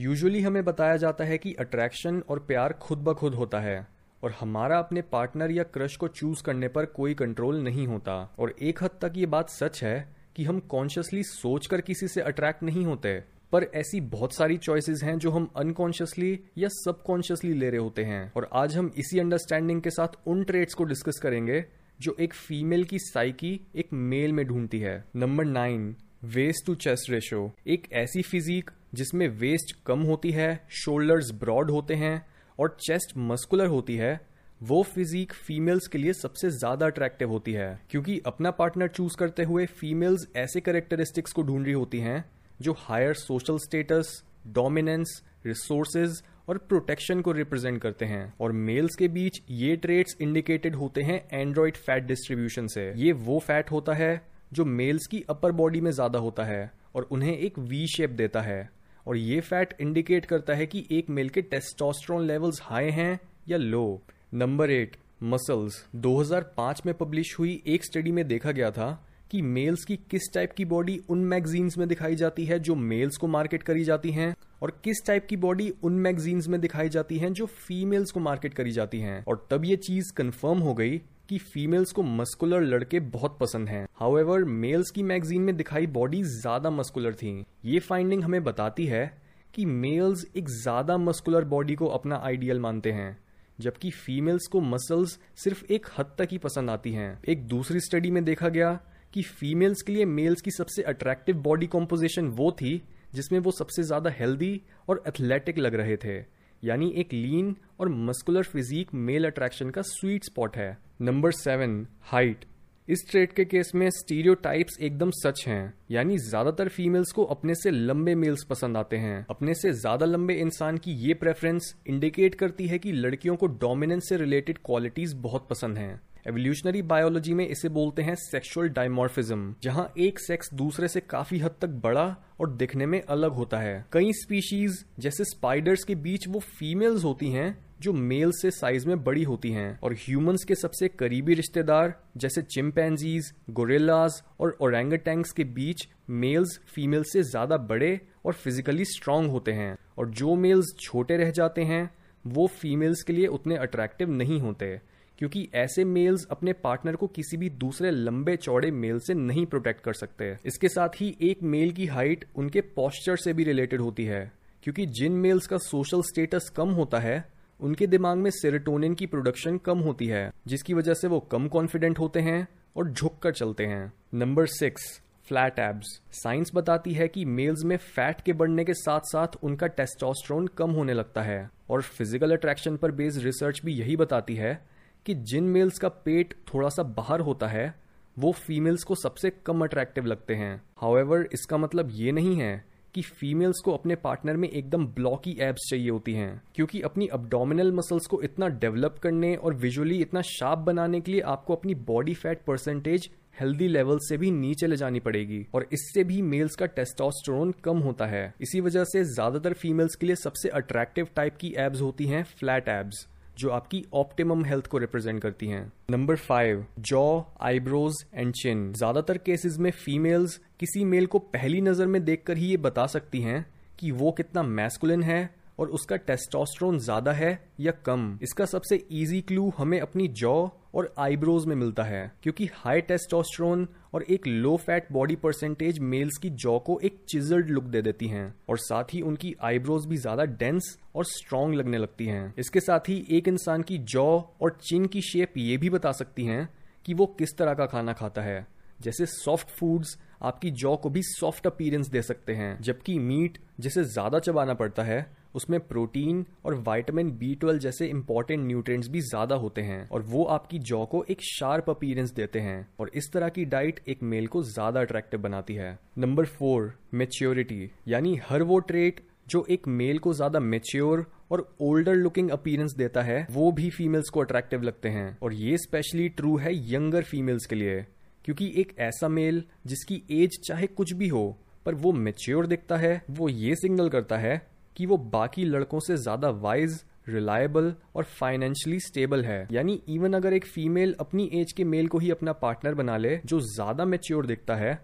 Usually हमें बताया जाता है कि अट्रैक्शन और प्यार खुद ब खुद होता है और हमारा अपने पार्टनर या क्रश को चूज़ करने पर कोई कंट्रोल नहीं होता। और एक हद तक ये बात सच है कि हम कॉन्शियसली सोचकर किसी से अट्रैक्ट नहीं होते, पर ऐसी बहुत सारी चॉइसेस हैं जो हम अनकॉन्शियसली या सबकॉन्शियसली ले रहे होते हैं। और आज हम इसी अंडरस्टैंडिंग के साथ उन ट्रेड्स को डिस्कस करेंगे जो एक फीमेल की साइकी एक मेल में ढूंढती है। Number nine waist to chest ratio एक ऐसी फिजिक जिसमें वेस्ट कम होती है शोल्डर्स ब्रॉड होते हैं और चेस्ट मस्कुलर होती है, वो फिजिक फीमेल्स के लिए सबसे ज़्यादा अट्रैक्टिव होती है। क्योंकि अपना पार्टनर चूज़ करते हुए फीमेल्स ऐसे करेक्टरिस्टिक्स को ढूंढ रही होती हैं जो higher social status dominance resources और प्रोटेक्शन को रिप्रेजेंट करते हैं। और मेल्स के बीच ये ट्रेड्स इंडिकेटेड होते हैं एंड्रॉइड फैट डिस्ट्रीब्यूशन से। ये वो फैट होता है जो मेल्स की अपर बॉडी में ज़्यादा होता है और उन्हें एक वी शेप देता है। और ये फैट इंडिकेट करता है कि एक मेल के टेस्टोस्टेरोन लेवल्स हाई हैं या लो नंबर एट मसल्स 2005 में पब्लिश हुई एक स्टडी में देखा गया था कि मेल्स की किस टाइप की बॉडी उन मैगजीन्स में दिखाई जाती है जो मेल्स को मार्केट करी जाती हैं और किस टाइप की बॉडी उन मैगजीन्स में दिखाई जाती हैं जो फीमेल्स को मार्केट करी जाती हैं। और तब ये चीज़ कंफर्म हो गई कि फीमेल्स को मस्कुलर लड़के बहुत पसंद हैं। हाउएवर मेल्स की मैगजीन में दिखाई बॉडी ज़्यादा मस्कुलर थी। ये फाइंडिंग हमें बताती है कि मेल्स एक ज़्यादा मस्कुलर बॉडी को अपना आइडियल मानते हैं, जबकि फीमेल्स को मसल्स सिर्फ़ एक हद तक ही पसंद आती हैं। एक दूसरी स्टडी में देखा गया कि फीमेल्स के लिए मेल्स की सबसे अट्रैक्टिव बॉडी कॉम्पोजिशन वो थी, जिसमें वो सबसे ज़्यादा हेल्दी और एथलेटिक लग रहे थे। यानी एक लीन और मस्कुलर फिजिक मेल अट्रैक्शन का स्वीट स्पॉट है। Number seven, height. इस ट्रेड के केस में स्टीरियोटाइप्स एकदम सच हैं, यानी ज़्यादातर फीमेल्स को अपने से लंबे मेल्स पसंद आते हैं। अपने से ज़्यादा लंबे इंसान की ये प्रेफरेंस इंडिकेट करती है कि लड़कियों को डोमिनेंस से रिलेटेड क्वालिटीज बहुत पसंद हैं। एवोल्यूशनरी बायोलॉजी में इसे बोलते हैं सेक्सुअल डायमोर्फिज्म जहाँ एक सेक्स दूसरे से काफ़ी हद तक बड़ा और दिखने में अलग होता है। कई स्पीशीज जैसे स्पाइडर्स के बीच वो फीमेल्स होती हैं जो मेल से साइज़ में बड़ी होती हैं और ह्यूमंस के सबसे करीबी रिश्तेदार, जैसे चिंपैंजीज गोरेलाज और ओरेंगटेंग्स के बीच मेल्स फीमेल से ज़्यादा बड़े और फिजिकली स्ट्रांग होते हैं। और जो मेल्स छोटे रह जाते हैं, वो फीमेल्स के लिए उतने अट्रैक्टिव नहीं होते, क्योंकि ऐसे मेल्स अपने पार्टनर को किसी भी दूसरे लंबे चौड़े मेल से नहीं प्रोटेक्ट कर सकते। इसके साथ ही एक मेल की हाइट उनके पॉस्चर से भी रिलेटेड होती है, क्योंकि जिन मेल्स का सोशल स्टेटस कम होता है उनके दिमाग में सेरेटोनिन की प्रोडक्शन कम होती है, जिसकी वजह से वो कम कॉन्फिडेंट होते हैं और झुक कर चलते हैं। Number six flat abs science बताती है कि मेल्स में फैट के बढ़ने के साथ साथ उनका टेस्टोस्टेरोन कम होने लगता है, और फ़िज़िकल अट्रैक्शन पर बेस्ड रिसर्च भी यही बताती है कि जिन मेल्स का पेट थोड़ा सा बाहर होता है, वो फीमेल्स को सबसे कम अट्रैक्टिव लगते हैं। हाउएवर इसका मतलब ये नहीं है कि फीमेल्स को अपने पार्टनर में एकदम ब्लॉकी एब्स चाहिए होती हैं, क्योंकि अपनी अबडोमिनल मसल्स को इतना डेवलप करने और विजुअली इतना शार्प बनाने के लिए आपको अपनी body fat percentage healthy level से भी नीचे ले जानी पड़ेगी, और इससे भी मेल्स का टेस्टोस्टेरोन कम होता है। इसी वजह से ज़्यादातर फीमेल्स के लिए सबसे अट्रैक्टिव टाइप की एब्स होती हैं फ्लैट एब्स जो आपकी ऑप्टिमम हेल्थ को रिप्रेजेंट करती हैं। Number five jaw eyebrows and chin ज़्यादातर केसेस में फीमेल्स किसी मेल को पहली नज़र में देखकर ही ये बता सकती हैं कि वो कितना मैस्कुलिन है और उसका टेस्टोस्ट्रोन ज़्यादा है या कम। इसका सबसे इजी क्लू हमें अपनी जॉ और आईब्रोज में मिलता है, क्योंकि हाई टेस्टोस्टेरोन और एक low fat body percentage males की जॉ को एक चिजल्ड लुक दे देती हैं, और साथ ही उनकी आईब्रोज भी ज़्यादा डेंस और स्ट्रॉन्ग लगने लगती हैं। इसके साथ ही एक इंसान की जॉ और चिन की शेप ये भी बता सकती हैं कि वो किस तरह का खाना खाता है। जैसे सॉफ्ट फूड्स आपकी जॉ को भी सॉफ्ट अपीरेंस दे सकते हैं, जबकि मीट जिसे ज़्यादा चबाना पड़ता है उसमें प्रोटीन और वाइटामिन बी ट्वेल्व जैसे इंपॉर्टेंट न्यूट्रिएंट्स भी ज़्यादा होते हैं और वो आपकी जॉ को एक शार्प अपीरेंस देते हैं और इस तरह की डाइट एक मेल को ज़्यादा अट्रैक्टिव बनाती है। नंबर फोर मेच्योरिटी यानी हर वो ट्रेट जो एक मेल को ज़्यादा मेच्योर और ओल्डर लुकिंग अपीरेंस देता है, वो भी फीमेल्स को अट्रैक्टिव लगते हैं। और ये स्पेशली ट्रू है यंगर फीमेल्स के लिए, क्योंकि एक ऐसा मेल जिसकी एज चाहे कुछ भी हो, पर वो मेच्योर दिखता है, वो ये सिग्नल करता है कि वो बाकी लड़कों से ज़्यादा वाइज रिलायबल और फाइनेंशियली स्टेबल है। यानी इवन अगर एक फीमेल अपनी एज के मेल को ही अपना पार्टनर बना ले, जो ज़्यादा मेच्योर दिखता है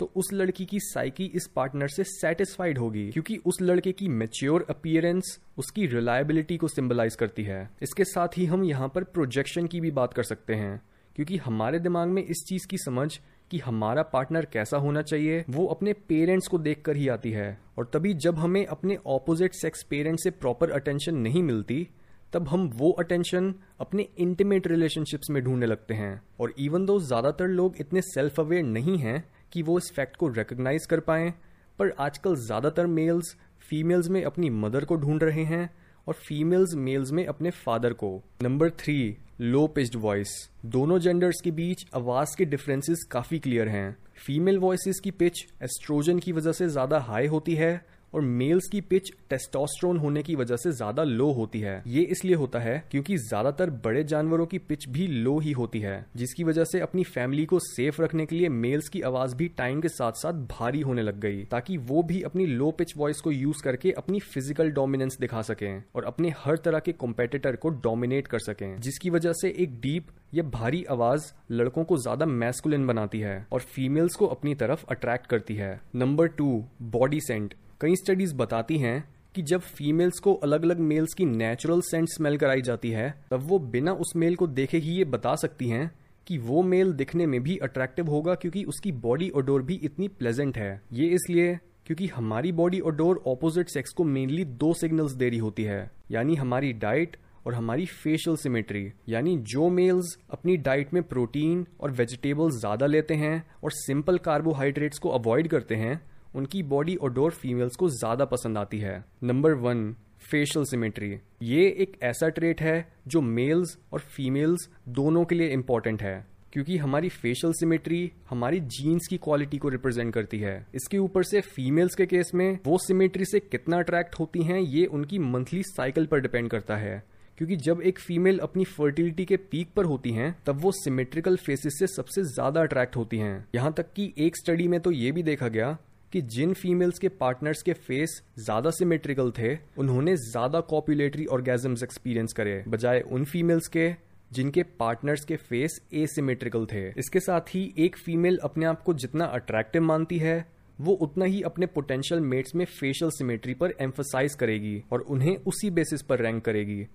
तो उस लड़की की साइकी इस पार्टनर से सेटिस्फाइड होगी, क्योंकि उस लड़के की मेच्योर अपियरेंस उसकी रिलायबिलिटी को सिंबलाइज करती है। इसके साथ ही हम यहाँ पर प्रोजेक्शन की भी बात कर सकते हैं, क्योंकि हमारे दिमाग में इस चीज़ की समझ कि हमारा पार्टनर कैसा होना चाहिए, वो अपने पेरेंट्स को देखकर ही आती है। और तभी जब हमें अपने ऑपोजिट सेक्स पेरेंट्स से प्रॉपर अटेंशन नहीं मिलती, तब हम वो अटेंशन अपने इंटीमेट रिलेशनशिप्स में ढूँढने लगते हैं। और इवन दो ज़्यादातर लोग इतने सेल्फ अवेयर नहीं हैं कि वो इस फैक्ट को रिकग्नाइज कर पाए, पर आजकल ज़्यादातर मेल्स फीमेल्स में अपनी मदर को ढूंढ रहे हैं और फीमेल्स मेल्स में अपने फादर को। Number three low pitched voice दोनों जेंडर्स के बीच आवाज़ के डिफरेंसेस काफ़ी क्लियर हैं। फीमेल वॉइसिस की पिच एस्ट्रोजन की वजह से ज़्यादा हाई होती है और मेल्स की पिच टेस्टोस्टेरोन होने की वजह से ज़्यादा लो होती है। ये इसलिए होता है क्योंकि ज़्यादातर बड़े जानवरों की पिच भी लो ही होती है, जिसकी वजह से अपनी फैमिली को सेफ़ रखने के लिए मेल्स की आवाज़ भी टाइम के साथ साथ भारी होने लग गई, ताकि वो भी अपनी लो पिच वॉइस को यूज़ करके अपनी फ़िज़िकल डोमिनेंस दिखा सकें और अपने हर तरह के कॉम्पेटिटर को डोमिनेट कर सकें, जिसकी वजह से एक डीप या भारी आवाज़ लड़कों को ज़्यादा मैस्कुलिन बनाती है और फीमेल्स को अपनी तरफ़ अट्रैक्ट करती है। नंबर टू बॉडी सेंट कई स्टडीज़ बताती हैं कि जब फीमेल्स को अलग अलग मेल्स की नेचुरल सेंट स्मेल कराई जाती है, तब वो बिना उस मेल को देखे ही ये बता सकती हैं कि वो मेल दिखने में भी अट्रैक्टिव होगा क्योंकि उसकी बॉडी ओडोर भी इतनी प्लेजेंट है। ये इसलिए क्योंकि हमारी बॉडी ओडोर ऑपोजिट सेक्स को मेनली दो सिग्नल्स दे रही होती है, यानी हमारी डाइट और हमारी फेशियल सिमेट्री यानी जो मेल्स अपनी डाइट में प्रोटीन और वेजिटेबल्स ज़्यादा लेते हैं और सिंपल कार्बोहाइड्रेट्स को अवॉइड करते हैं उनकी बॉडी ओडोर फीमेल्स को ज़्यादा पसंद आती है। नंबर वन फेशियल सिमेट्री ये एक ऐसा ट्रेट है जो मेल्स और फीमेल्स दोनों के लिए इंपॉर्टेंट है, क्योंकि हमारी फेशियल सिमेट्री हमारी जीन्स की क्वालिटी को रिप्रेजेंट करती है। इसके ऊपर से फीमेल्स के केस में वो सिमेट्री से कितना अट्रैक्ट होती हैं, ये उनकी मंथली साइकिल पर डिपेंड करता है, क्योंकि जब एक फीमेल अपनी फर्टिलिटी के पीक पर होती हैं, तब वो सिमेट्रिकल फेसिस से सबसे ज़्यादा अट्रैक्ट होती हैं। यहाँ तक कि एक स्टडी में तो ये भी देखा गया कि जिन फीमेल्स के पार्टनर्स के फेस ज़्यादा सिमेट्रिकल थे, उन्होंने ज़्यादा कॉपुलेटरी ऑर्गेजम्स एक्सपीरियंस करे, बजाय उन फीमेल्स के जिनके पार्टनर्स के फेस एसिमेट्रिकल थे। इसके साथ ही एक फीमेल अपने आप को जितना अट्रैक्टिव मानती है, वो उतना ही अपने पोटेंशियल मेट्स में फेशियल सिमेट्री पर एम्फोसाइज करेगी और उन्हें उसी बेसिस पर रैंक करेगी।